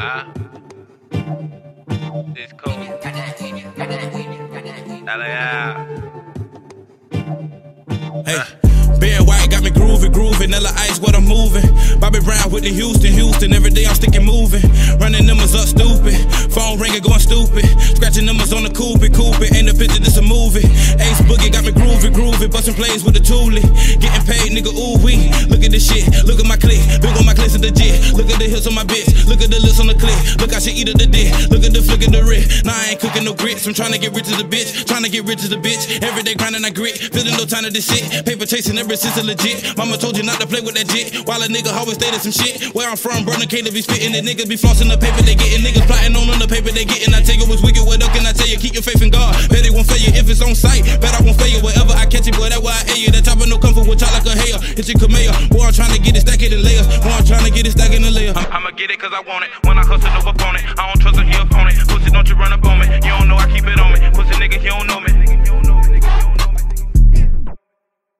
Ah. It's cool. Hey. Barry White got me groovy, groovy. Vanilla Ice, what I'm moving. Bobby Brown with the Houston, Houston. Every day I'm sticking moving. Running numbers up stupid. Phone ringing, going stupid. Scratching numbers on the coupe, coupe. Ain't a picture, this a movie. Ace Boogie got me groovy, groovy. Busting plays with the toolie. Getting paid, nigga, ooh wee. Look at this shit. Look at my click. Big on my clicks is legit. Look at the hips on my bitch. Look how she eat of the dick. Look at the flick of the wrist. Nah, I ain't cooking no grits. I'm trying to get rich as a bitch. Trying to get rich as a bitch. Every day grinding, I grit. Feeling no time to this shit. Paper chasing ever since it's legit. Mama told you not to play with that jit. While a nigga always stay to some shit. Where I'm from, burning K to be spitting. The niggas be flossing the paper they getting. Niggas plotting on on the paper they getting. I tell you what's wicked. What up can I tell you? Keep your faith in God. Bet it won't fail you if it's on sight. Bet I won't fail you wherever I catch it. Boy, that's why I air you. That chopper no comfort with y'all like a hair. Hit your Kamea. Boy, I'm trying to get it stacked in layers. Boy, I'm trying to get it layers. I'm, I'ma get it cause I want it. When I hustle, no opponent. I don't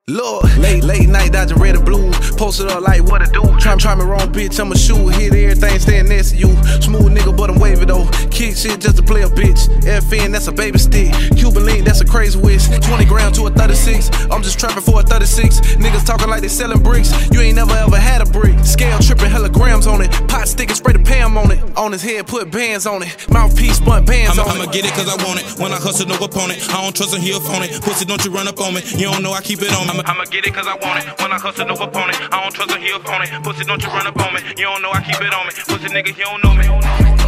Lord, late, late night dodging red and blue. Posted up like what it do. Try, try me wrong, bitch. I'm a shoe. Hit everything, staying next to you. Smooth nigga, but I'm wavy though. Kick shit just to play a bitch. FN, that's a baby stick. Cuban link, that's a crazy wish. 20 grams to a 36. I'm just trapping for a 36. Niggas talking like they selling bricks. You ain't never ever had a brick. Scale tripping, hella grams on it. Pot sticking, spray on his head, put bands on it. Mouthpiece, blunt bands I'ma, on I'ma it. get it cause I want it. When I hustle, no opponent. I don't trust him, he a phone it. Pussy, don't you run up on me. You don't know I keep it on me. I'ma, I'ma get it cause I want it. When I hustle, no opponent. I don't trust a he opponent. Pussy, don't you run up on me. You don't know I keep it on me. Pussy nigga, you don't know me.